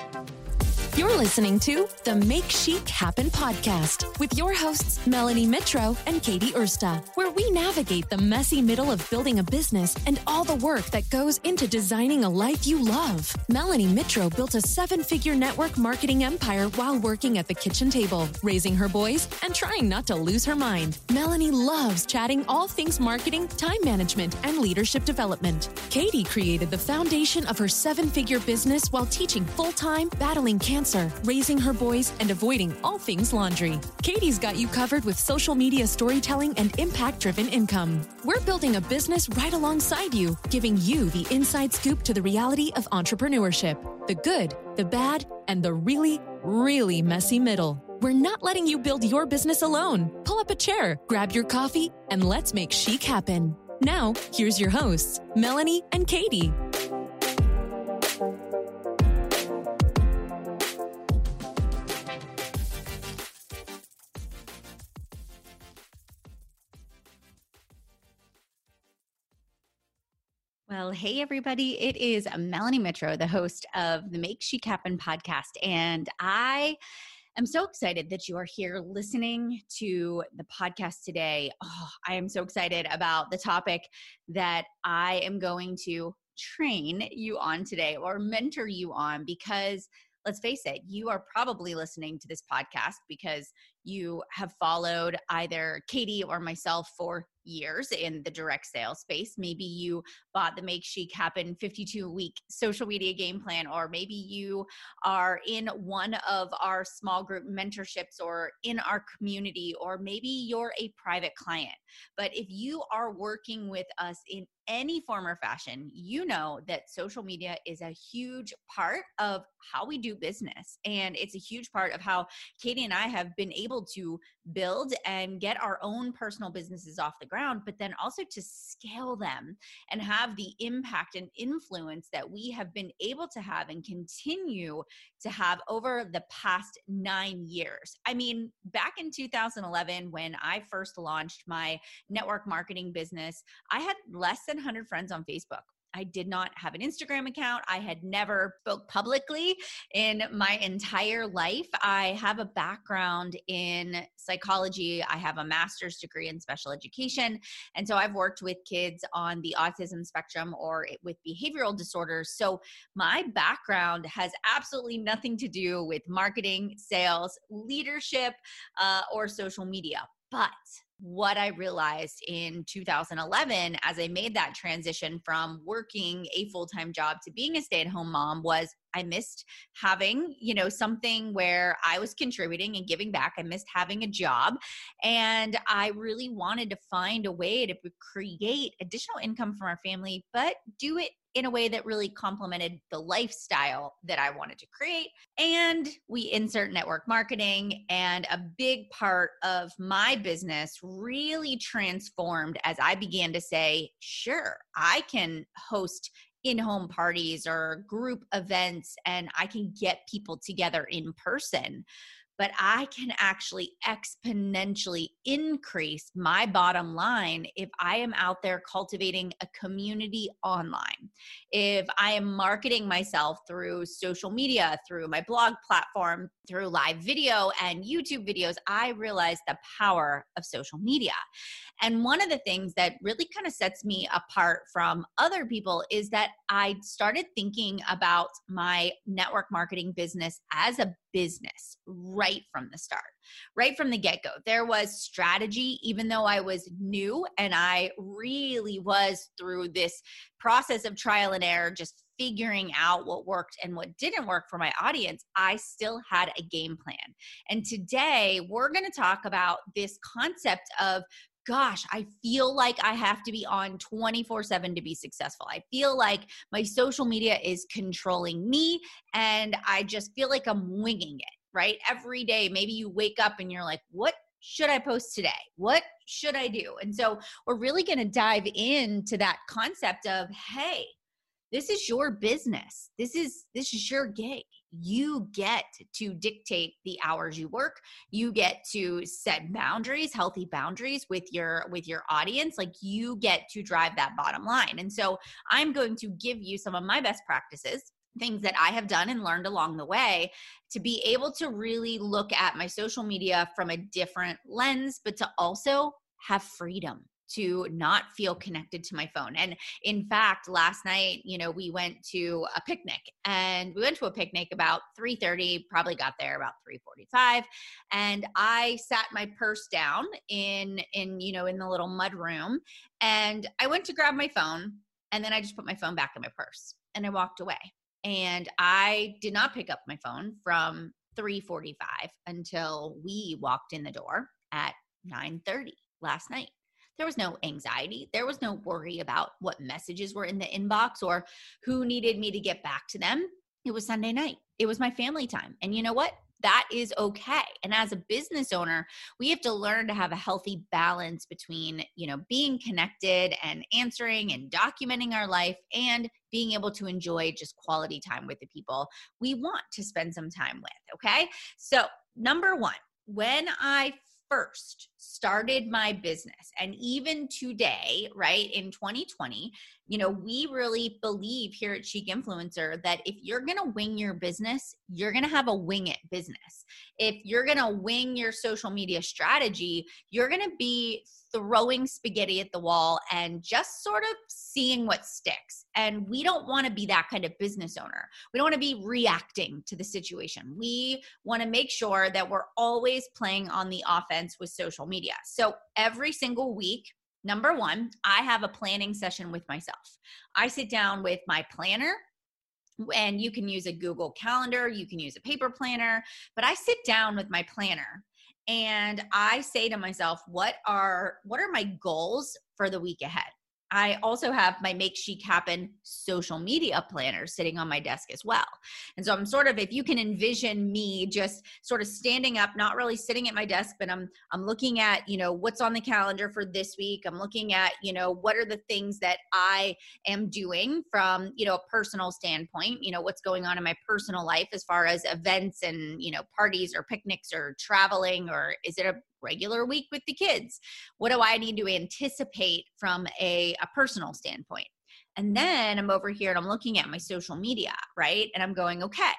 Thank you. You're listening to the Make Chic Happen podcast with your hosts, Melanie Mitro and Katie Ursta, where we navigate the messy middle of building a business and all the work that goes into designing a life you love. Melanie Mitro built a seven figure network marketing empire while working at the kitchen table, raising her boys, and trying not to lose her mind. Melanie loves chatting all things marketing, time management, and leadership development. Katie created the foundation of her seven figure business while teaching full time, battling cancer cancer, raising her boys, and avoiding all things laundry. Katie's got you covered with social media storytelling and impact driven income. We're building a business right alongside you, giving you the inside scoop to the reality of entrepreneurship the good, the bad, and the really, really messy middle. We're not letting you build your business alone. Pull up a chair, grab your coffee, and let's make chic happen. Now, here's your hosts, Melanie and Katie. Hey, everybody. It is Melanie Mitro, the host of the Make Chic Happen podcast. And I am so excited that you are here listening to the podcast today. Oh, I am so excited about the topic that I am going to train you on today or mentor you on because let's face it, you are probably listening to this podcast because you have followed either Katie or myself for years in the direct sales space. Maybe you bought the Make Chic Happen 52 week social media game plan, or maybe you are in one of our small group mentorships or in our community, or maybe you're a private client. But if you are working with us in any form or fashion, you know that social media is a huge part of how we do business. And it's a huge part of how Katie and I have been able to build and get our own personal businesses off the ground, but then also to scale them and have the impact and influence that we have been able to have and continue to have over the past nine years. I mean, back in 2011, when I first launched my network marketing business, I had less than 100 friends on Facebook. I did not have an Instagram account. I had never spoke publicly in my entire life. I have a background in psychology. I have a master's degree in special education. And so I've worked with kids on the autism spectrum or with behavioral disorders. So my background has absolutely nothing to do with marketing, sales, leadership, uh, or social media. But what I realized in 2011 as I made that transition from working a full time job to being a stay at home mom was I missed having, you know, something where I was contributing and giving back. I missed having a job. And I really wanted to find a way to create additional income for our family, but do it in a way that really complemented the lifestyle that I wanted to create. And we insert network marketing, and a big part of my business really transformed as I began to say, sure, I can host in home parties or group events and I can get people together in person but I can actually exponentially increase my bottom line if I am out there cultivating a community online. If I am marketing myself through social media, through my blog platform, through live video and YouTube videos, I realize the power of social media. And one of the things that really kind of sets me apart from other people is that I started thinking about my network marketing business as a business right from the start, right from the get go. There was strategy, even though I was new and I really was through this process of trial and error, just figuring out what worked and what didn't work for my audience, I still had a game plan. And today we're going to talk about this concept of gosh, I feel like I have to be on 24 7 to be successful. I feel like my social media is controlling me and I just feel like I'm winging it, right? Every day, maybe you wake up and you're like, what should I post today? What should I do? And so we're really going to dive into that concept of, hey, this is your business. This is this is your gig you get to dictate the hours you work. You get to set boundaries healthy boundaries with your with your audience. Like you get to drive that bottom line. And so i'm going to give you some of my best practices things that I have done and learned along the way to be able to really look at my social media from a different lens, but to also have freedom to not feel connected to my phone. And in fact, last night, you know, we went to a picnic and we went to a picnic about 3:30, probably got there about 3:45, and I sat my purse down in in you know, in the little mud room and I went to grab my phone and then I just put my phone back in my purse and I walked away. And I did not pick up my phone from 3:45 until we walked in the door at 9:30 last night. There was no anxiety. There was no worry about what messages were in the inbox or who needed me to get back to them. It was Sunday night. It was my family time. And you know what? That is okay. And as a business owner, we have to learn to have a healthy balance between, you know, being connected and answering and documenting our life and being able to enjoy just quality time with the people we want to spend some time with. Okay. So, number one, when I first started my business. And even today right in 2020 you know we really believe here at chic influencer that if you're going to wing your business you're going to have a wing it business. If you're going to wing your social media strategy you're going to be throwing spaghetti at the wall and just sort of seeing what sticks. And we don't want to be that kind of business owner. We don't want to be reacting to the situation. We want to make sure that we're always playing on the offense with social media. So every single week, Number one, I have a planning session with myself. I sit down with my planner and you can use a Google Calendar, you can use a paper planner, but I sit down with my planner and I say to myself, what are what are my goals for the week ahead? I also have my Make Chic Happen social media planner sitting on my desk as well. And so I'm sort of if you can envision me just sort of standing up, not really sitting at my desk, but I'm I'm looking at, you know, what's on the calendar for this week. I'm looking at, you know, what are the things that I am doing from, you know, a personal standpoint, you know, what's going on in my personal life as far as events and, you know, parties or picnics or traveling or is it a regular week with the kids? What do I need to anticipate from a, a personal standpoint? And mm-hmm. then I'm over here and I'm looking at my social media, right? And I'm going, okay,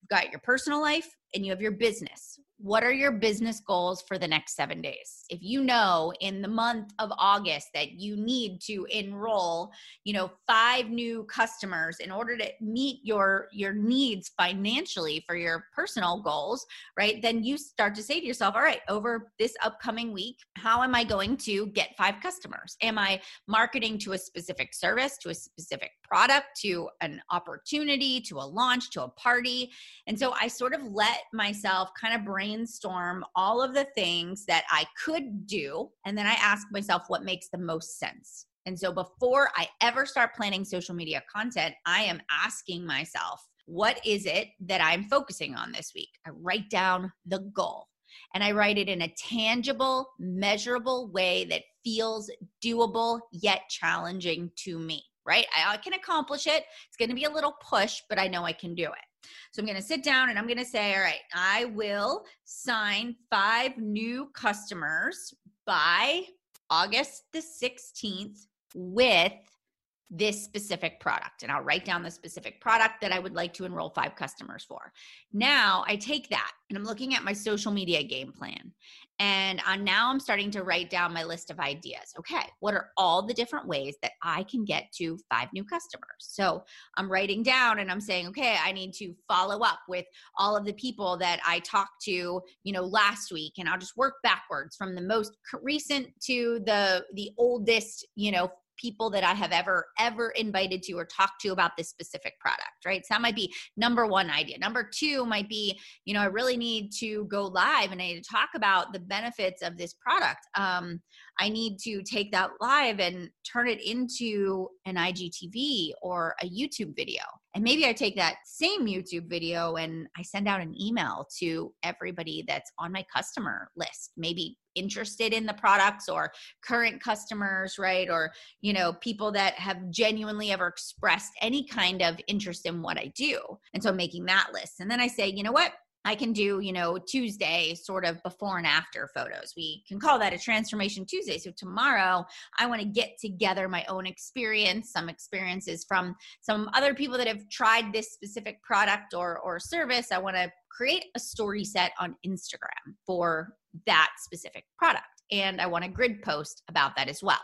you've got your personal life and you have your business what are your business goals for the next seven days? If you know in the month of august that you need to enroll you know five new customers in order to meet your your needs financially for your personal goals right then you start to say to yourself all right over this upcoming week how am i going to get five customers? Am i marketing to a specific service to a specific product to an opportunity to a launch to a party? And so i sort of let myself kind of brainstorm all of the things that I could do. And then I ask myself what makes the most sense. And so before I ever start planning social media content, I am asking myself, what is it that I'm focusing on this week? I write down the goal and I write it in a tangible, measurable way that feels doable yet challenging to me, right? I can accomplish it. It's going to be a little push, but I know I can do it. So I'm going to sit down and I'm going to say, all right, I will sign five new customers by August the 16th with this specific product and I'll write down the specific product that I would like to enroll five customers for. Now I take that and I'm looking at my social media game plan and I'm, now I'm starting to write down my list of ideas. Okay, what are all the different ways that I can get to five new customers? So I'm writing down and I'm saying, okay, I need to follow up with all of the people that I talked to, you know, last week, and I'll just work backwards from the most recent to the the oldest, you know, people that I have ever, ever invited to or talked to about this specific product, right? So that might be number one idea. Number two might be, you know, I really need to go live and I need to talk about the benefits of this product. Um, I need to take that live and turn it into an IGTV or a YouTube video. And maybe I take that same YouTube video and I send out an email to everybody that's on my customer list, maybe interested in the products or current customers, right? Or, you know, people that have genuinely ever expressed any kind of interest in what I do. And so I'm making that list. And then I say, you know what? I can do, you know, Tuesday sort of before and after photos. We can call that a transformation Tuesday. So tomorrow, I want to get together my own experience, some experiences from some other people that have tried this specific product or or service. I want to create a story set on Instagram for that specific product and I want a grid post about that as well.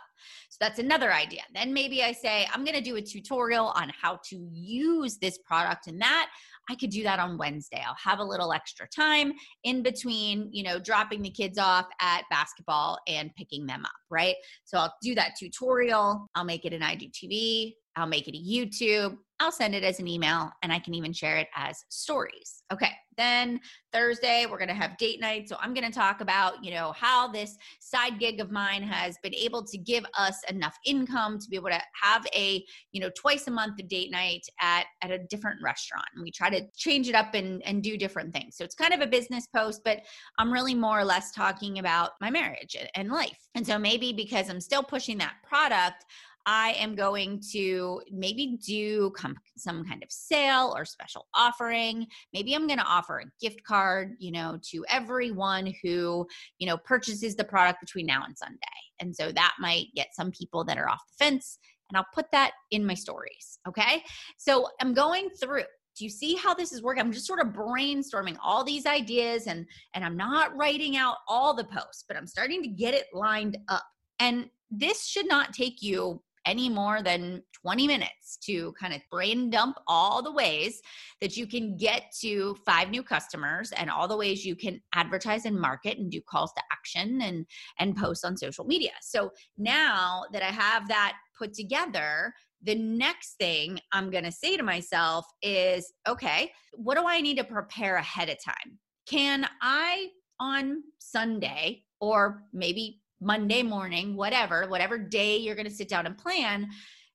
So that's another idea. Then maybe I say, I'm going to do a tutorial on how to use this product and that. I could do that on Wednesday. I'll have a little extra time in between, you know, dropping the kids off at basketball and picking them up, right? So I'll do that tutorial. I'll make it an IGTV. I'll make it a YouTube. I'll send it as an email and I can even share it as stories. Okay. Then Thursday, we're going to have date night. So I'm going to talk about, you know, how this side gig of mine has been able to give us enough income to be able to have a, you know, twice a month date night at, at a different restaurant. And we try to change it up and, and do different things. So it's kind of a business post, but I'm really more or less talking about my marriage and life. And so maybe because I'm still pushing that product, I am going to maybe do some kind of sale or special offering. Maybe I'm going to offer a gift card, you know, to everyone who, you know, purchases the product between now and Sunday. And so that might get some people that are off the fence and I'll put that in my stories, okay? So I'm going through do you see how this is working i'm just sort of brainstorming all these ideas and and i'm not writing out all the posts but i'm starting to get it lined up and this should not take you any more than 20 minutes to kind of brain dump all the ways that you can get to five new customers and all the ways you can advertise and market and do calls to action and and post on social media. So now that I have that put together, the next thing I'm going to say to myself is, okay, what do I need to prepare ahead of time? Can I on Sunday or maybe Monday morning, whatever, whatever day you're going to sit down and plan,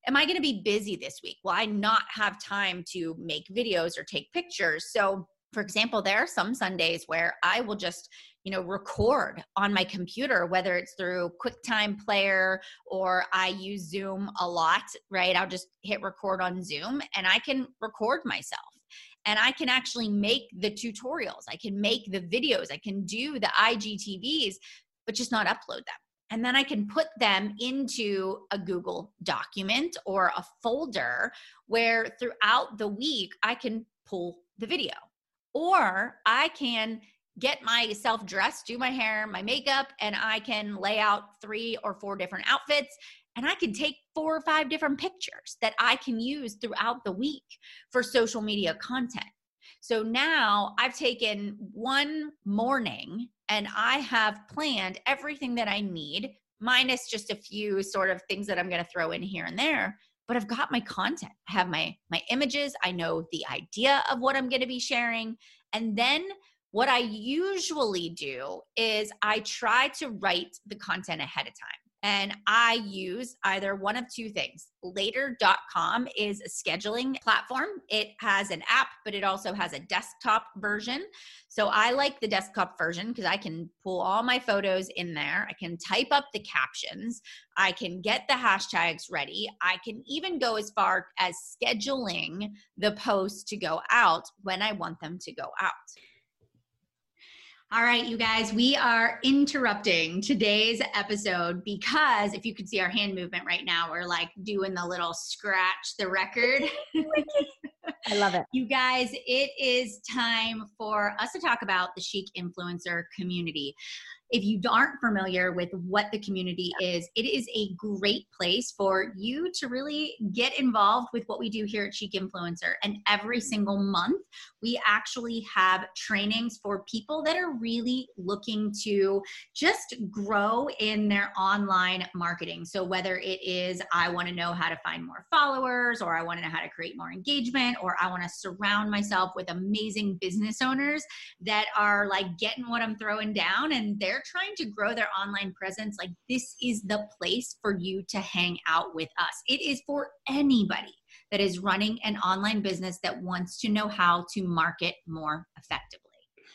am I going to be busy this week? Will I not have time to make videos or take pictures? So, for example, there are some Sundays where I will just, you know, record on my computer, whether it's through QuickTime Player or I use Zoom a lot, right? I'll just hit record on Zoom and I can record myself and I can actually make the tutorials. I can make the videos. I can do the IGTVs but just not upload them. And then I can put them into a Google document or a folder where throughout the week I can pull the video. Or I can get myself dressed, do my hair, my makeup, and I can lay out three or four different outfits. And I can take four or five different pictures that I can use throughout the week for social media content. So now I've taken one morning and I have planned everything that I need, minus just a few sort of things that I'm going to throw in here and there. But I've got my content. I have my my images. I know the idea of what I'm going to be sharing, and then what I usually do is I try to write the content ahead of time. And I use either one of two things. Later.com is a scheduling platform. It has an app, but it also has a desktop version. So I like the desktop version because I can pull all my photos in there. I can type up the captions. I can get the hashtags ready. I can even go as far as scheduling the posts to go out when I want them to go out. All right, you guys, we are interrupting today's episode because if you could see our hand movement right now, we're like doing the little scratch the record. I love it. You guys, it is time for us to talk about the Chic Influencer community. If you aren't familiar with what the community is, it is a great place for you to really get involved with what we do here at Chic Influencer. And every mm-hmm. single month, we actually have trainings for people that are really looking to just grow in their online marketing. So, whether it is, I want to know how to find more followers, or I want to know how to create more engagement, or I want to surround myself with amazing business owners that are like getting what I'm throwing down and they're they're trying to grow their online presence, like this is the place for you to hang out with us. It is for anybody that is running an online business that wants to know how to market more effectively.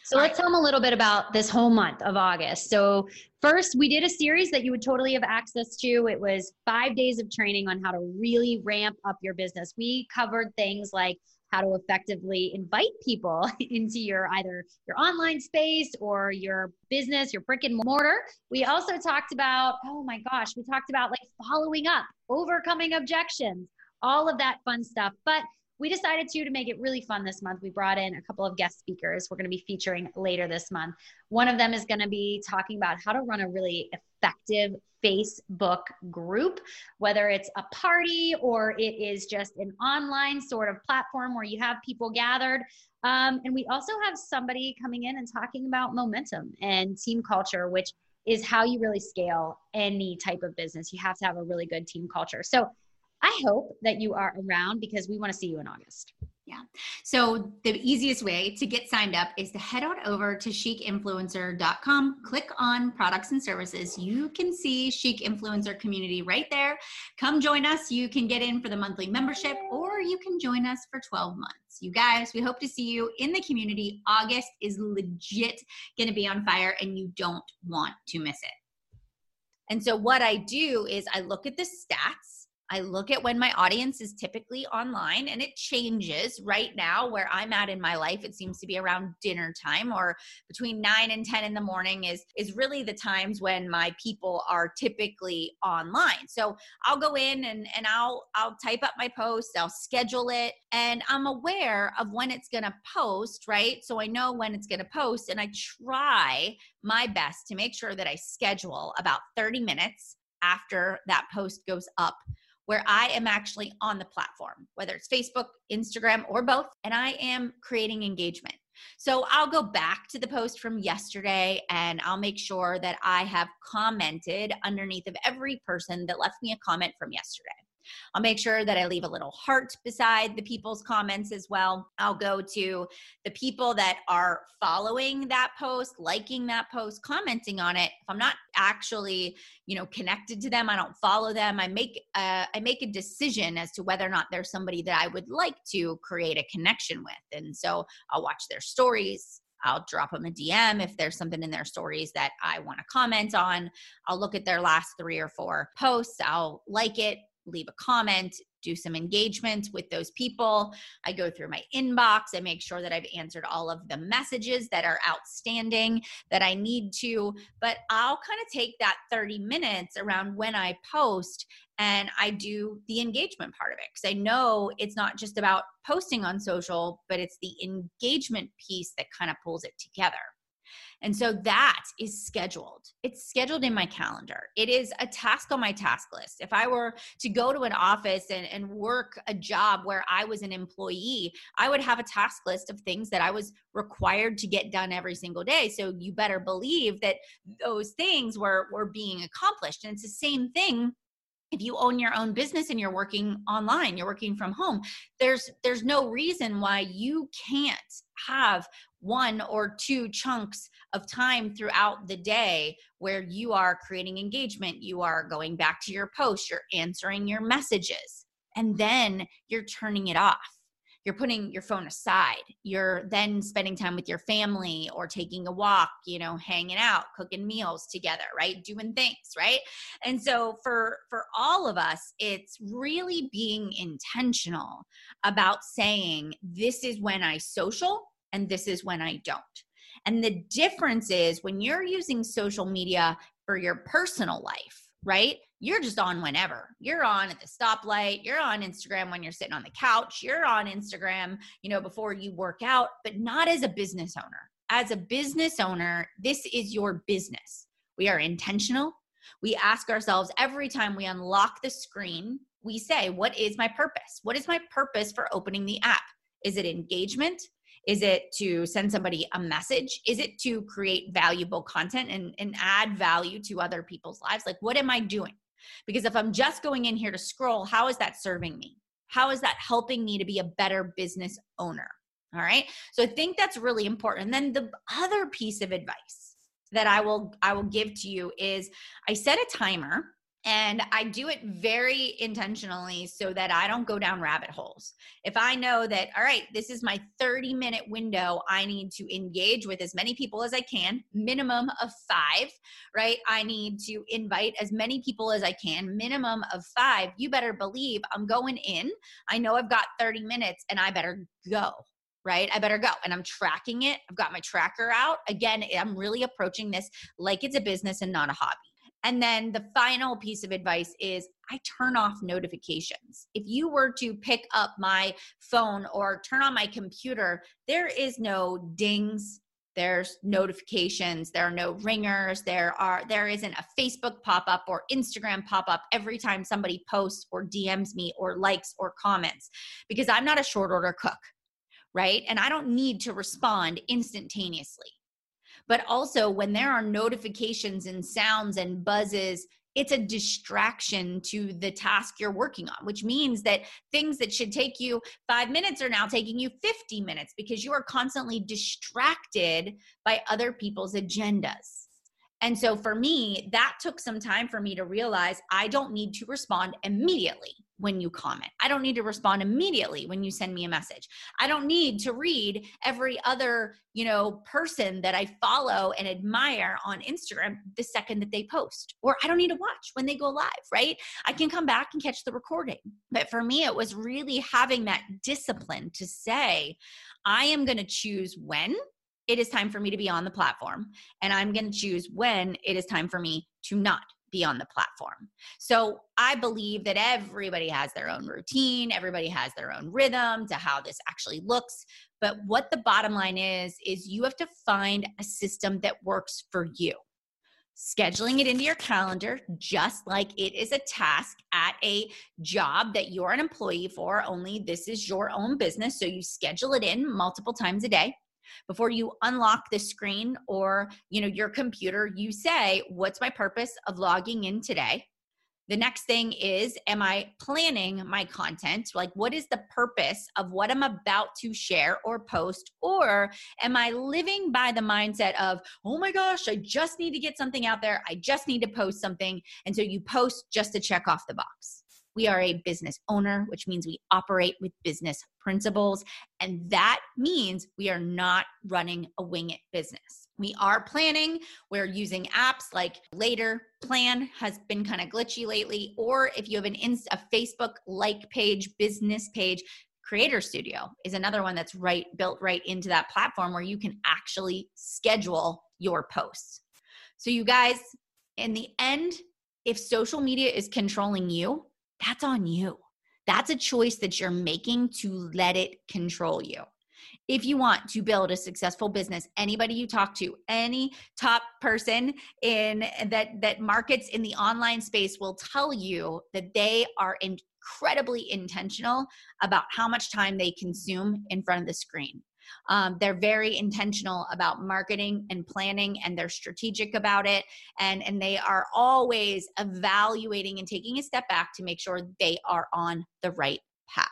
So let's tell them a little bit about this whole month of August. So first, we did a series that you would totally have access to. It was five days of training on how to really ramp up your business. We covered things like how to effectively invite people into your either your online space or your business, your brick and mortar. We also talked about, oh my gosh, we talked about like following up, overcoming objections, all of that fun stuff. But we decided to to make it really fun this month. We brought in a couple of guest speakers. We're going to be featuring later this month. One of them is going to be talking about how to run a really effective facebook group whether it's a party or it is just an online sort of platform where you have people gathered. Um, and we also have somebody coming in and talking about momentum and team culture which is how you really scale any type of business. You have to have a really good team culture. So I hope that you are around because we want to see you in August. Yeah. So the easiest way to get signed up is to head on over to chicinfluencer.com, click on products and services. You can see Chic Influencer Community right there. Come join us. You can get in for the monthly membership or you can join us for 12 months. You guys, we hope to see you in the community. August is legit going to be on fire and you don't want to miss it. And so what I do is I look at the stats I look at when my audience is typically online and it changes right now where I'm at in my life. It seems to be around dinner time or between nine and 10 in the morning is, is really the times when my people are typically online. So I'll go in and, and I'll, I'll type up my post, I'll schedule it and I'm aware of when it's going to post, right? So I know when it's going to post and I try my best to make sure that I schedule about 30 minutes after that post goes up where I am actually on the platform, whether it's Facebook, Instagram, or both, and I am creating engagement. So I'll go back to the post from yesterday and I'll make sure that I have commented underneath of every person that left me a comment from yesterday. I'll make sure that I leave a little heart beside the people's comments as well. I'll go to the people that are following that post, liking that post, commenting on it. If I'm not actually, you know, connected to them, I don't follow them. I make uh, I make a decision as to whether or not there's somebody that I would like to create a connection with. And so I'll watch their stories, I'll drop them a DM if there's something in their stories that I want to comment on. I'll look at their last three or four posts. I'll like it, leave a comment, do some engagement with those people. I go through my inbox. and make sure that I've answered all of the messages that are outstanding that I need to. But I'll kind of take that 30 minutes around when I post and I do the engagement part of it because I know it's not just about posting on social, but it's the engagement piece that kind of pulls it together. And so that is scheduled. It's scheduled in my calendar. It is a task on my task list. If I were to go to an office and, and work a job where I was an employee, I would have a task list of things that I was required to get done every single day. So you better believe that those things were, were being accomplished. And it's the same thing if you own your own business and you're working online you're working from home there's there's no reason why you can't have one or two chunks of time throughout the day where you are creating engagement you are going back to your post you're answering your messages and then you're turning it off. You're putting your phone aside. You're then spending time with your family or taking a walk you know hanging out cooking meals together right? Doing things right? And so for for all of us it's really being intentional about saying this is when i social and this is when i don't and the difference is when you're using social media for your personal life right you're just on whenever. You're on at the stoplight, you're on Instagram when you're sitting on the couch, you're on Instagram, you know, before you work out, but not as a business owner. As a business owner, this is your business. We are intentional. We ask ourselves every time we unlock the screen, we say, What is my purpose? What is my purpose for opening the app? Is it engagement? Is it to send somebody a message? Is it to create valuable content and, and add value to other people's lives? Like, what am I doing? Because if I'm just going in here to scroll, how is that serving me? How is that helping me to be a better business owner? All right. So I think that's really important. And then the other piece of advice that I will I will give to you is I set a timer And I do it very intentionally so that I don't go down rabbit holes. If I know that, all right, this is my 30 minute window, I need to engage with as many people as I can, minimum of five, right? I need to invite as many people as I can, minimum of five. You better believe I'm going in. I know I've got 30 minutes and I better go right? I better go. And I'm tracking it. I've got my tracker out. Again, I'm really approaching this like it's a business and not a hobby. And then the final piece of advice is I turn off notifications. If you were to pick up my phone or turn on my computer, there is no dings, there's notifications there are no ringers there are there isn't a facebook pop-up or instagram pop-up every time somebody posts or dms me or likes or comments because i'm not a short order cook right and i don't need to respond instantaneously but also when there are notifications and sounds and buzzes it's a distraction to the task you're working on, which means that things that should take you five minutes are now taking you 50 minutes because you are constantly distracted by other people's agendas. And so for me, that took some time for me to realize I don't need to respond immediately when you comment. I don't need to respond immediately when you send me a message. I don't need to read every other, you know, person that I follow and admire on Instagram the second that they post. Or I don't need to watch when they go live, right? I can come back and catch the recording. But for me it was really having that discipline to say I am going to choose when it is time for me to be on the platform and I'm going to choose when it is time for me to not be on the platform. So I believe that everybody has their own routine, everybody has their own rhythm to how this actually looks. But what the bottom line is, is you have to find a system that works for you. Scheduling it into your calendar, just like it is a task at a job that you're an employee for, only this is your own business. So you schedule it in multiple times a day before you unlock the screen or you know your computer you say what's my purpose of logging in today? The next thing is am i planning my content? Like what is the purpose of what i'm about to share or post? Or am i living by the mindset of oh my gosh i just need to get something out there. I just need to post something. And so you post just to check off the box we are a business owner, which means we operate with business principles. And that means we are not running a wing it business. We are planning. We're using apps like Later Plan has been kind of glitchy lately. Or if you have an Inst- a Facebook like page, business page, Creator Studio is another one that's right built right into that platform where you can actually schedule your posts. So you guys, in the end, if social media is controlling you, that's on you. That's a choice that you're making to let it control you. If you want to build a successful business, anybody you talk to, any top person in that that markets in the online space will tell you that they are incredibly intentional about how much time they consume in front of the screen. Um, they're very intentional about marketing and planning, and they're strategic about it. And, and they are always evaluating and taking a step back to make sure they are on the right path.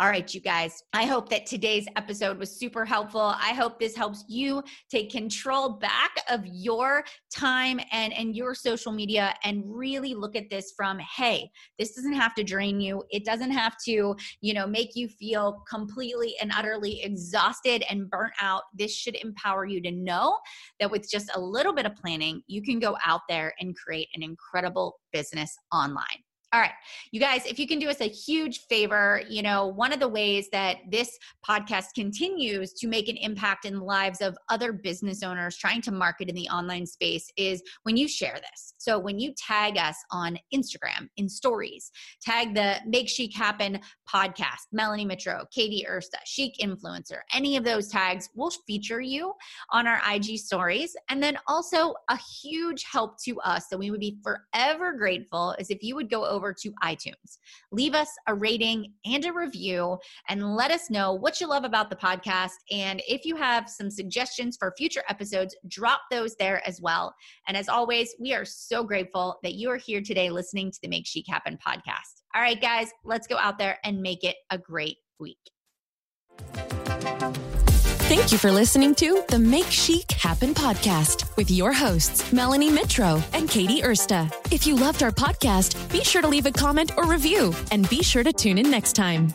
All right, you guys, I hope that today's episode was super helpful. I hope this helps you take control back of your time and, and your social media and really look at this from, hey, this doesn't have to drain you. It doesn't have to, you know, make you feel completely and utterly exhausted and burnt out. This should empower you to know that with just a little bit of planning, you can go out there and create an incredible business online. All right, you guys, if you can do us a huge favor, you know, one of the ways that this podcast continues to make an impact in the lives of other business owners trying to market in the online space is when you share this. So when you tag us on Instagram in stories, tag the Make Chic Happen podcast, Melanie Mitro, Katie Ursta, Chic Influencer, any of those tags, we'll feature you on our IG stories. And then also a huge help to us that we would be forever grateful is if you would go over over to iTunes. Leave us a rating and a review and let us know what you love about the podcast. And if you have some suggestions for future episodes, drop those there as well. And as always, we are so grateful that you are here today listening to the Make Chic Happen podcast. All right, guys, let's go out there and make it a great week. Thank you for listening to the Make Chic Happen podcast with your hosts, Melanie Mitro and Katie Ursta. If you loved our podcast, be sure to leave a comment or review and be sure to tune in next time.